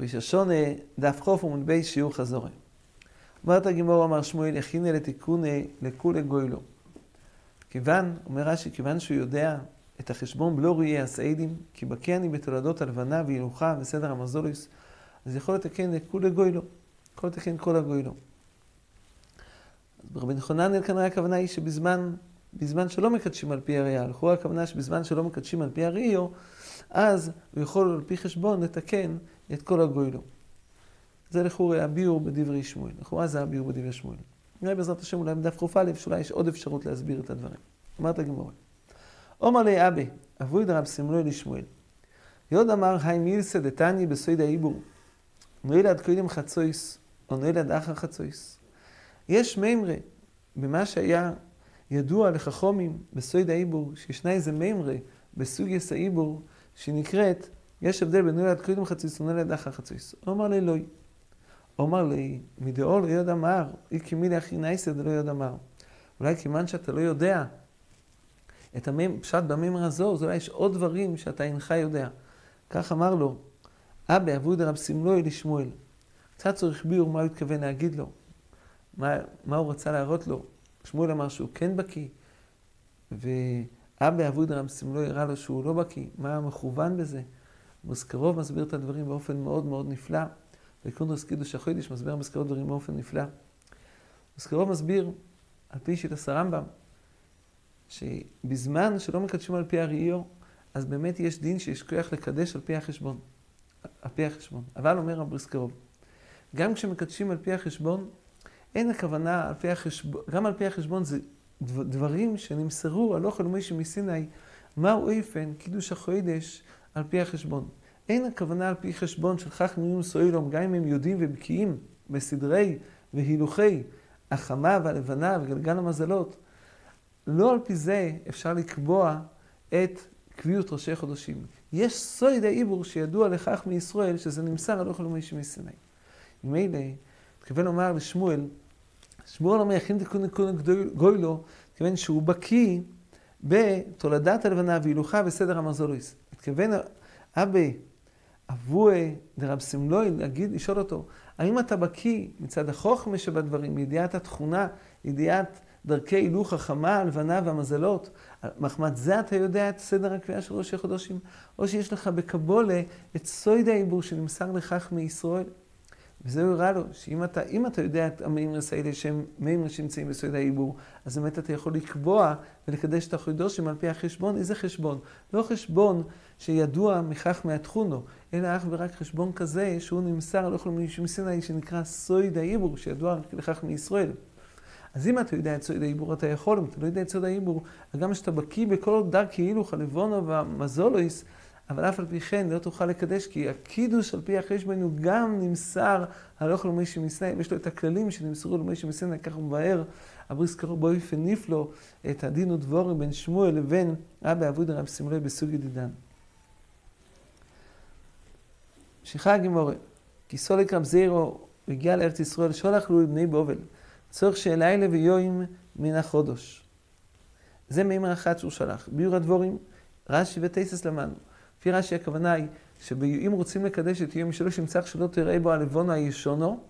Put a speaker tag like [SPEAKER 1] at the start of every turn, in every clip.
[SPEAKER 1] ראש השונה, דף חוף עמוד בי שיעור חזורי. אומרת הגימור אמר שמואל יכינה לתיקונה לכולי גוילו. כיוון, אומר רש"י, כיוון שהוא יודע את החשבון בלא ראיי הסעידים, כי בקי אני בתולדות הלבנה והילוכה וסדר המזולוס, אז יכול לתקן לכולי גוילו. יכול לתקן כל הגוילו. אז ברבי נחונן כנראה הכוונה היא שבזמן בזמן שלא מקדשים על פי הראייה, לכאורה הכוונה שבזמן שלא מקדשים על פי הראיו, אז הוא יכול על פי חשבון לתקן את כל הגוילו. זה לכאורה הביאור בדברי שמואל. לכאורה זה הביאור בדברי שמואל. נראה בעזרת השם אולי בדף קא, שאולי יש עוד אפשרות להסביר את הדברים. אמרת הגמורה. עומר לי אבי, אבוי דרב סמלוי לשמואל. יוד אמר, היי מילסא דתני בסויד העיבור. נוילד קודם חצויס, או נוילד אחר חצויס. יש מימרה במה שהיה ידוע לחכומים בסויד העיבור, שישנה איזה מימרה בסוגיס העיבור, שנקראת, יש הבדל בין נולד קודם חציס ונולד אחר חציס. אומר לי לוי. אומר לי, מדאו לא יודע מר, אי כמילי אחי נייסד לא יודע מר. אולי כיוון שאתה לא יודע את הפשט במימרה הזו, אז אולי יש עוד דברים שאתה אינך יודע. כך אמר לו, אבא אבוי דרב סמלוי לשמואל. קצת צריך ביור מה הוא התכוון להגיד לו. מה, מה הוא רצה להראות לו. שמואל אמר שהוא כן בקיא, ואבא אבוד רם סמלו הראה לו שהוא לא בקיא. מה המכוון בזה? מוזכרוב מסביר את הדברים באופן מאוד מאוד נפלא. וקונדרס קידוש החוידיש מסביר מזכרות דברים באופן נפלא. מוזכרוב מסביר, על פי שיטת הרמב"ם, שבזמן שלא מקדשים על פי הראיו, אז באמת יש דין שיש כוח לקדש על פי החשבון. על פי החשבון. אבל אומר הבריסקרוב, גם כשמקדשים על פי החשבון, אין הכוונה, על פי החשבון, גם על פי החשבון זה דברים שנמסרו אוכל מוישה מסיני, מהו איפן, קידוש החוידש, על פי החשבון. אין הכוונה על פי חשבון של חכמים סוילום, גם אם הם יודעים ובקיאים בסדרי והילוכי החמה והלבנה וגלגל המזלות. לא על פי זה אפשר לקבוע את קביעות ראשי חודשים. יש סויד העיבור שידוע לכך מישראל, שזה נמסר אוכל מוישה מסיני. ממילא, מתכוון לומר לשמואל, שמואל אומר, יכין תיקון תיקון גוילו, כיוון שהוא בקיא בתולדת הלבנה והילוכה וסדר המזולויס. מתכוון אבי אבוי דרב סמלוי, להגיד, לשאול אותו, האם אתה בקיא מצד החוכמה שבדברים, ידיעת התכונה, ידיעת דרכי הילוך החמה, הלבנה והמזלות, מחמד זה אתה יודע את סדר הקביעה של ראשי חודשים, או שיש לך בקבולה את סויד העיבור שנמסר לכך מישראל? וזה הראה לו, שאם אתה, אתה יודע את המימרס האלה שהם מימרס שנמצאים בסויד העיבור, אז באמת אתה יכול לקבוע ולקדש את החידושים על פי החשבון. איזה חשבון? לא חשבון שידוע מכך מהתכונו, אלא אך ורק חשבון כזה שהוא נמסר, לא יכול מישהו מסיני, שנקרא סויד העיבור, שידוע לכך מישראל. אז אם אתה יודע את סויד העיבור, אתה יכול, אם אתה לא יודע את סויד העיבור, גם כשאתה בקיא בכל דרכי כאילו חלבונו והמזולויס, אבל אף על פי כן לא תוכל לקדש, כי הקידוש על פי החשבון הוא גם נמסר הלוך למוישה מסיני, ויש לו את הכללים שנמסרו למוישה מסיני, כך הוא מבאר, הבריס קרוא באופן נפלא את הדין ודבורים בין שמואל לבין אבא אבוד הרב סמרי בסוג ידידן. ממשיכה הגימורה, כי סולק רב זירו הגיע לארץ ישראל, שולח לו לבני בובל, צורך שאלילה ויואים מן החודש. זה מימר אחת שהוא שלח. ביור הדבורים, רש"י וטייסס למדנו. לפי רש"י הכוונה היא שאם רוצים לקדש את יום שלוש, ימצח שלא תראה בו הלבון הישונו,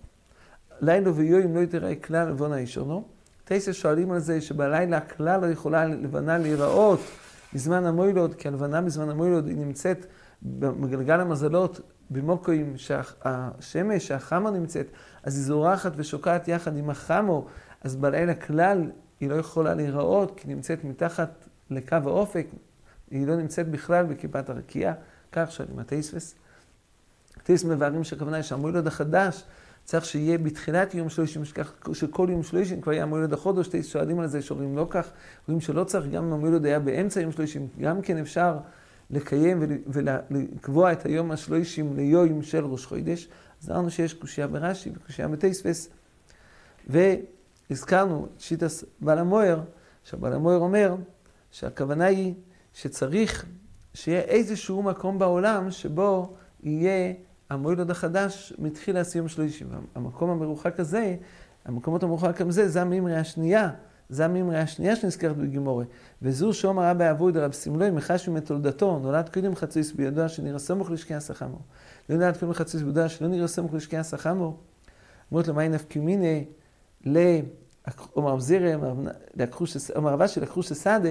[SPEAKER 1] לילה ויום לא תראה כלל הלבון הישונו. טייסס שואלים על זה שבלילה כלל לא יכולה לבנה להיראות בזמן המוילוד, כי הלבנה בזמן המוילוד היא נמצאת במגלגל המזלות, במוקואים שהשמש, שהחמה נמצאת, אז היא זורחת ושוקעת יחד עם החמו, אז בלילה כלל היא לא יכולה להיראות, כי היא נמצאת מתחת לקו האופק, היא לא נמצאת בכלל בכיפת הרקיע, כך שואלים הטייספס. הטייס מבארים שהכוונה היא שהמוילוד החדש צריך שיהיה בתחילת יום שלישי, שכל יום שלישי כבר יהיה המוילוד החודש, טייס שואלים על זה, שאומרים לא כך, אומרים שלא צריך, גם אם המוילוד היה באמצע יום שלישי, גם כן אפשר לקיים ולקבוע את היום השלישים ליום של ראש חודש. אז אמרנו שיש קושייה ברש"י וקושייה בטייספס, והזכרנו את שיטס בעל המויר, שבעל המויר אומר שהכוונה היא שצריך שיהיה איזשהו מקום בעולם שבו יהיה המועילות החדש מתחיל הסיום שלישי. המקום המרוחק הזה, המקומות המרוחק הזה, זה המימרי השנייה זה המימרה השנייה שנזכרת בגימורי. וזו שאומר אבא אבוי דרב סמלוי מחשבי מתולדתו, נולד קודם חציס בידוע שנראה סמוך לשקי הסחמור. לא נולד קודם חציס בידוע שלא נראה סמוך לשקי הסחמור. אומרת לו, מהי נפקי מיני לעומר זירם, עומר רבשי לקחו שסדה,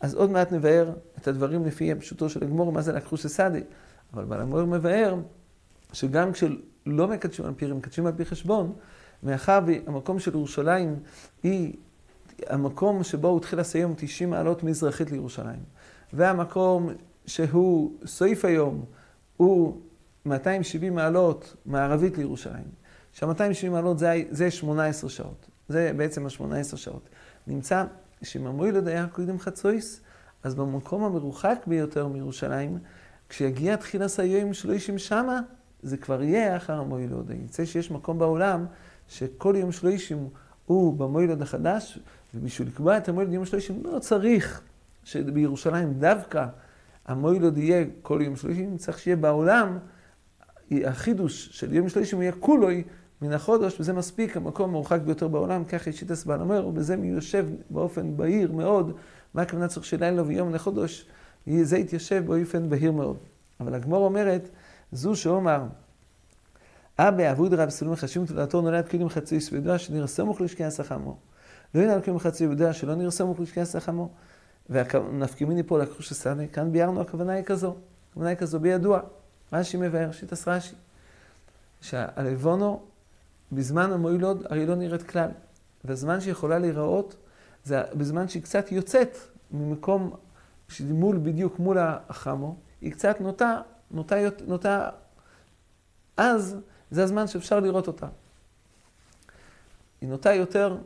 [SPEAKER 1] אז עוד מעט נבהר את הדברים לפי פשוטו של הגמור, מה זה לקחו שסדה. אבל בלמור מבאר שגם כשלא מקדשים על פי, מקדשים על פי חשבון, מאחר והמקום של ירושלים היא המקום שבו הוא התחיל לסיים 90 מעלות מזרחית לירושלים. והמקום שהוא סעיף היום הוא 270 מעלות מערבית לירושלים. שה-270 מעלות זה, זה 18 שעות. זה בעצם ה-18 שעות. נמצא שאם המוילד היה קודם חצויס, אז במקום המרוחק ביותר מירושלים, כשיגיע תחילת היום שלא ישים שמה, זה כבר יהיה אחר המוילוד. יצא שיש מקום בעולם שכל יום שלושים הוא במוילוד החדש, ובשביל לקבוע את המוילוד יום שלושים לא צריך שבירושלים דווקא המוילוד יהיה כל יום שלושים, צריך שיהיה בעולם, החידוש של יום שלושים יהיה כולוי מן החודש, וזה מספיק, המקום המורחק ביותר בעולם, ככה אישית הסבל אומר, ובזה מיושב באופן בהיר מאוד, מה הכוונה צריך שלילה ויום לחודש, זה יתיישב באופן בהיר מאוד. אבל הגמור אומרת, זו שאומר, אבא אבוד רב סלום חשים תולדתו נולד כאילו מחצי וידוע שנראה סמוך לשקי הסחמו. לא ינהל כאילו מחצי וידוע שלא נראה סמוך לשקי הסחמו. ונפקימיני פה לקחו שסנה, כאן ביארנו הכוונה היא כזו. הכוונה היא כזו בידוע. רש"י מבאר, שיטס רש"י. שהלבונו בזמן המוילוד הרי לא נראית כלל. והזמן שהיא יכולה להיראות זה בזמן שהיא קצת יוצאת ממקום, מול, בדיוק מול החמו, היא קצת נוטה, נוטה, נוטה, אז זה הזמן שאפשר לראות אותה. היא נוטה יותר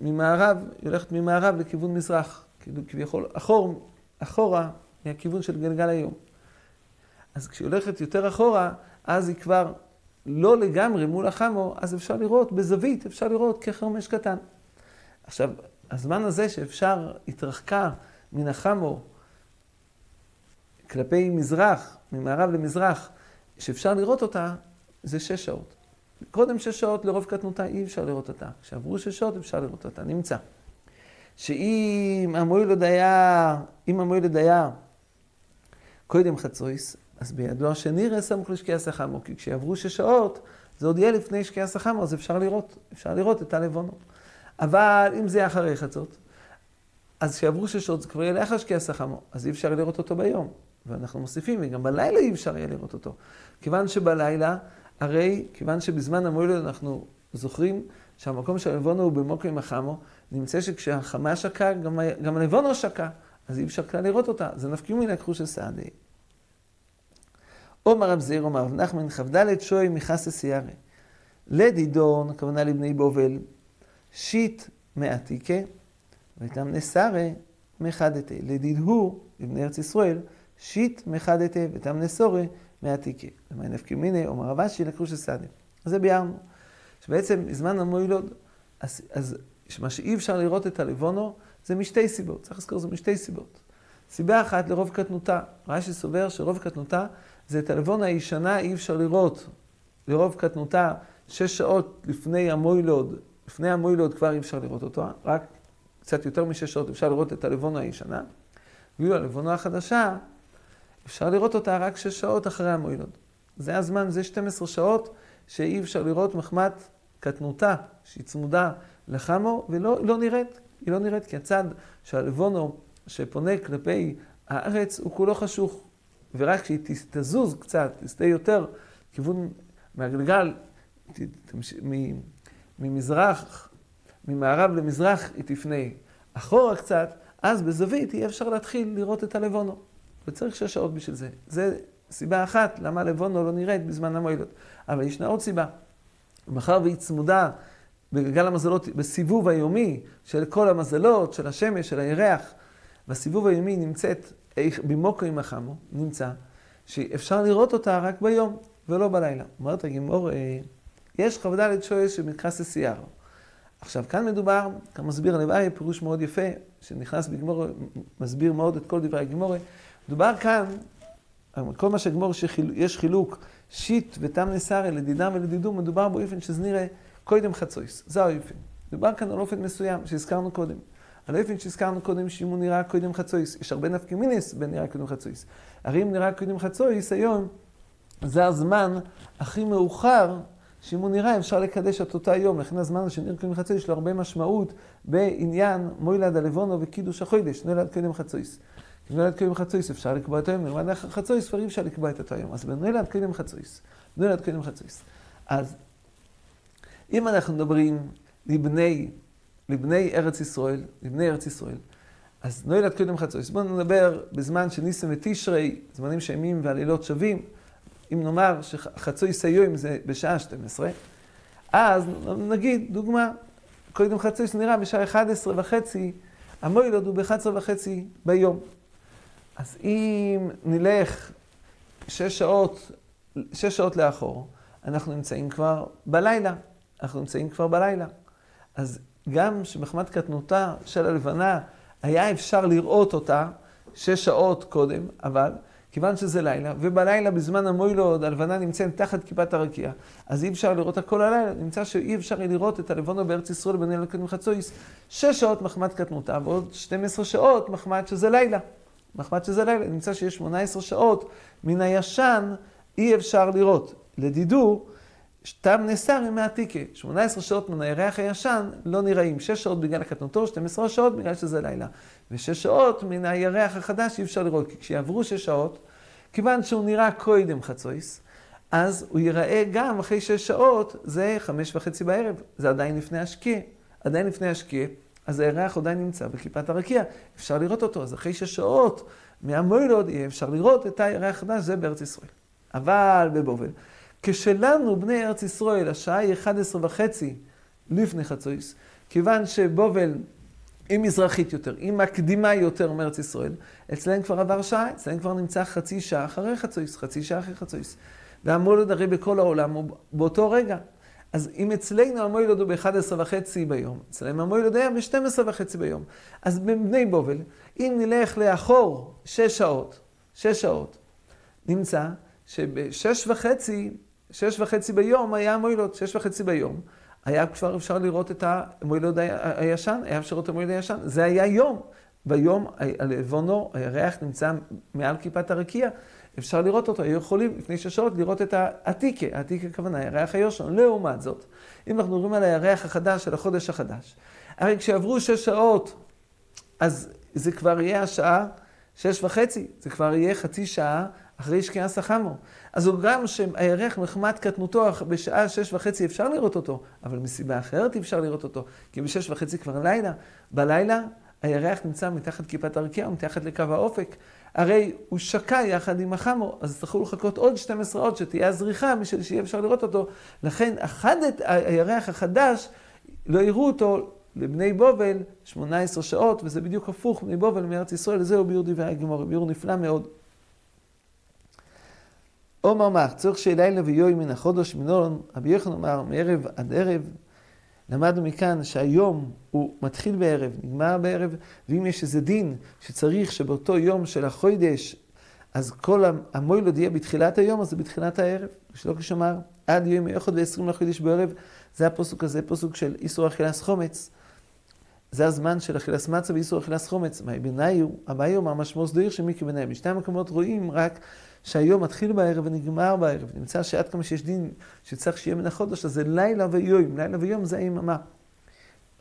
[SPEAKER 1] ממערב, היא הולכת ממערב לכיוון מזרח, כאילו כביכול אחור, אחורה מהכיוון של גלגל היום. אז כשהיא הולכת יותר אחורה, אז היא כבר לא לגמרי מול החמו, אז אפשר לראות בזווית, אפשר לראות כחרמש קטן. עכשיו, הזמן הזה שאפשר התרחקה מן החמו כלפי מזרח, ממערב למזרח, שאפשר לראות אותה, זה שש שעות. קודם שש שעות לרוב קטנותה אי אפשר לראות אותה. כשעברו שש שעות אפשר לראות אותה, נמצא. שאם המוילד היה, אם המוילד היה קודם חצויס, אז בידוע שנראה סמוך לשקיע הסחמו, כי כשיעברו שש שעות, זה עוד יהיה לפני שקיע הסחמו, אז אפשר לראות, אפשר לראות את הלבונות. אבל אם זה יהיה אחרי חצות, אז כשיעברו שש שעות זה כבר יהיה לאחר שקיע הסחמו, אז אי אפשר לראות אותו ביום. ואנחנו מוסיפים, וגם בלילה אי אפשר יהיה לראות אותו. כיוון שבלילה, הרי, כיוון שבזמן המועיל אנחנו זוכרים שהמקום של הלבונו הוא במוקרים החמו, נמצא שכשהחמה שקעה, גם, גם הלבונו שקע, אז אי אפשר כלל לראות אותה. זה נפקים מן הכחוש של סעדי. עומר רב זעיר, עומר רב נחמן, כ"ד שוי מחסה סיירי. לדידון, הכוונה לבני בובל, שיט מעתיקה, ותם נסרה מחדתה. לדידהו, לבני ארץ ישראל, שיט מחדתה ותם נסורה מעתיקה. למען נפקי מיני, אומר רב אשי, סעדה. אז זה ביארנו. שבעצם בזמן המוילוד, אז, אז מה שאי אפשר לראות את הלבונו, זה משתי סיבות. צריך לזכור, זה משתי סיבות. סיבה אחת, לרוב קטנותה. רש"י סובר שרוב קטנותה זה את הלבון הישנה אי אפשר לראות. לרוב קטנותה, שש שעות לפני המוילוד, לפני המוילוד כבר אי אפשר לראות אותו, רק קצת יותר משש שעות אפשר לראות את הלבון הישנה. ואילו הלבונה החדשה, אפשר לראות אותה רק שש שעות אחרי המוילוד. זה הזמן, זה 12 שעות שאי אפשר לראות מחמת קטנותה, שהיא צמודה לחמו, ולא לא נראית. היא לא נראית כי הצד שהלבונו שפונה כלפי הארץ הוא כולו חשוך. ורק כשהיא תזוז קצת, תסטה יותר, כיוון מהגלגל, ממזרח, ממערב למזרח היא תפנה אחורה קצת, אז בזווית יהיה אפשר להתחיל לראות את הלבונו. וצריך שש שעות בשביל זה. זה סיבה אחת למה לבונו לא נראית בזמן המועילות. אבל ישנה עוד סיבה. מאחר והיא צמודה בגלגל המזלות, בסיבוב היומי של כל המזלות, של השמש, של הירח, בסיבוב היומי נמצאת, במוקו עם החמו, נמצא, שאפשר לראות אותה רק ביום ולא בלילה. אומרת הגימור, אה, יש כ"ד שויס שמקרס לסיירו. עכשיו, כאן מדובר, כאן מסביר הלוואי, פירוש מאוד יפה, שנכנס בגמור, מסביר מאוד את כל דברי הגימורי. מדובר כאן, כל מה שגמור, יש חילוק שיט ותם נסרי לדידם ולדידום, מדובר באופן שזה נראה קודם חצויס. זה האופן. מדובר כאן על אופן מסוים שהזכרנו קודם. על האופן שהזכרנו קודם, שאם הוא נראה קודם חצויס, יש הרבה נפקימינס בין נראה קודם חצויס. הרי אם נראה קודם חצויס, היום זה הזמן הכי מאוחר שאם הוא נראה אפשר לקדש את אותה יום, לכן הזמן שנראה קודם חצויס יש לו הרבה משמעות בעניין מוילד הלבונו וקידוש החוידש, נולד קודם חצויס. כי נולד קודם חצויס אפשר לקבוע את היום, נולד חצויס כבר אי אפשר לקבוע את אותו היום. אז בנולד קודם חצויס, נולד קודם חצויס. אז אם אנחנו מדברים לבני, לבני ארץ ישראל, לבני ארץ ישראל, אז נולד קודם חצויס. בואו נדבר בזמן של ניסם ותשרי, זמנים שימים והלילות שווים. אם נאמר שחצויס היום זה בשעה 12, אז נגיד, דוגמה, קודם חצויס נראה בשעה 11 וחצי, המוילוד הוא ב-11 וחצי ביום. אז אם נלך שש שעות, שש שעות לאחור, אנחנו נמצאים כבר בלילה. אנחנו נמצאים כבר בלילה. אז גם שמחמת קטנותה של הלבנה, היה אפשר לראות אותה שש שעות קודם, אבל כיוון שזה לילה, ובלילה בזמן המוילוד הלבנה נמצאת תחת כיפת הרקיע, אז אי אפשר לראות אותה כל הלילה, נמצא שאי אפשר לראות את הלבונו בארץ ישראל בני אלוקים חצויס, שש שעות מחמת קטנותה, ועוד 12 שעות מחמת שזה לילה. מחמת שזה לילה, נמצא שיש 18 שעות מן הישן אי אפשר לראות. לדידו, שתם נסר מהתיקה. 18 שעות מן הירח הישן לא נראים. 6 שעות בגלל הקטנותו, 12 שעות בגלל שזה לילה. ו-6 שעות מן הירח החדש אי אפשר לראות. כי כשיעברו 6 שעות, כיוון שהוא נראה קודם חצויס, אז הוא ייראה גם אחרי 6 שעות, זה 5 וחצי בערב. זה עדיין לפני השקיע. עדיין לפני השקיע. אז הירח עדיין נמצא בכיפת הרקיע, אפשר לראות אותו. אז אחרי שש שעות מהמוילוד יהיה אפשר לראות את הירח החדש, זה בארץ ישראל. אבל בבובל, כשלנו, בני ארץ ישראל, השעה היא 11 וחצי לפני חצויס, כיוון שבובל היא מזרחית יותר, היא מקדימה יותר מארץ ישראל, אצלם כבר עבר שעה, אצלם כבר נמצא חצי שעה אחרי חצויס, חצי שעה אחרי חצויס. והמולד הרי בכל העולם הוא באותו רגע. אז אם אצלנו המוילוד הוא ב-11 וחצי ביום, אצלם המוילוד היה ב-12 וחצי ביום. אז בבני בובל, אם נלך לאחור שש שעות, שש שעות, נמצא שבשש וחצי, שש וחצי ביום היה המוילוד, שש וחצי ביום, היה כבר אפשר לראות את המוילוד הישן, היה אפשר לראות את המוילוד הישן, זה היה יום. ביום הלבונו, הירח נמצא מעל כיפת הרקיע, אפשר לראות אותו, היו יכולים לפני שש שעות לראות את העתיקה, העתיקה הכוונה, הירח היושן. לעומת זאת, אם אנחנו מדברים על הירח החדש של החודש החדש, הרי כשעברו שש שעות, אז זה כבר יהיה השעה שש וחצי, זה כבר יהיה חצי שעה אחרי שקיעה סחמו. אז הוא גם שהירח מחמת קטנותו בשעה שש וחצי אפשר לראות אותו, אבל מסיבה אחרת אי אפשר לראות אותו, כי בשש וחצי כבר לילה. בלילה הירח נמצא מתחת כיפת הרקיע ומתחת לקו האופק. הרי הוא שקע יחד עם החמו, אז יצטרכו לחכות עוד 12 עוד שתהיה הזריחה בשביל שיהיה אפשר לראות אותו. לכן אחדת הירח החדש, לא יראו אותו לבני בובל 18 שעות, וזה בדיוק הפוך, בני בובל מארץ ישראל, זהו ביור דברי הגמור, ביור נפלא מאוד. עומר מח, צורך שאלילה ויואי מן החודש מנורן, רבי יוחנן אמר, מערב עד ערב, למדנו מכאן שהיום הוא מתחיל בערב, נגמר בערב, ואם יש איזה דין שצריך שבאותו יום של החוידש, אז כל המוילוד יהיה בתחילת היום, אז זה בתחילת הערב. שלא כשאמר, עד יום מיוחד ועשרים לחוידש בערב, זה הפוסוק הזה, פוסוק של איסור אכילס חומץ. זה הזמן של אכילס מצה ואיסור אכילס חומץ. הוא, הבעיה הוא ממש מוסדיר שמיקי בעיניי. בשתי המקומות רואים רק שהיום מתחיל בערב ונגמר בערב. נמצא שעד כמה שיש דין שצריך שיהיה מן החודש, אז זה לילה ויום. לילה ויום זה היממה.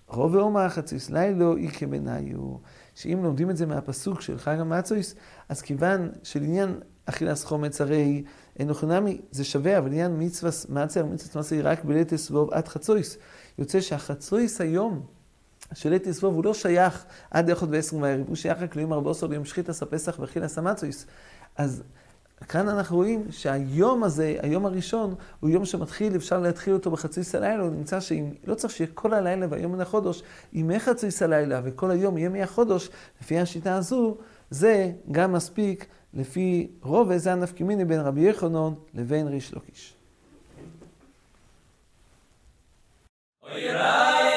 [SPEAKER 1] רוב ואומר החציס, לילה אי כבניו. שאם לומדים את זה מהפסוק של חג המצויס, אז כיוון שלעניין אכילס חומץ הרי אינו חינמי, זה שווה, אבל עניין מצווה מצר, מצווה מצר היא רק בלית אסבוב עד חצויס. יוצא שהחצויס היום, של לית אסבוב הוא לא שייך עד איכות ועשרים בערב, הוא שייך רק ליום ארבע עשר ליום שחיתס הפסח ואכילס המצויס. אז כאן אנחנו רואים שהיום הזה, היום הראשון, הוא יום שמתחיל, אפשר להתחיל אותו בחצי הלילה, הוא נמצא שאם, לא צריך שיהיה כל הלילה והיום מן החודש, ימי חצי הלילה וכל היום יהיה מהחודש, לפי השיטה הזו, זה גם מספיק לפי רוב וזה הנפקימיני בין רבי יחנון לבין ריש לוקיש. אוי!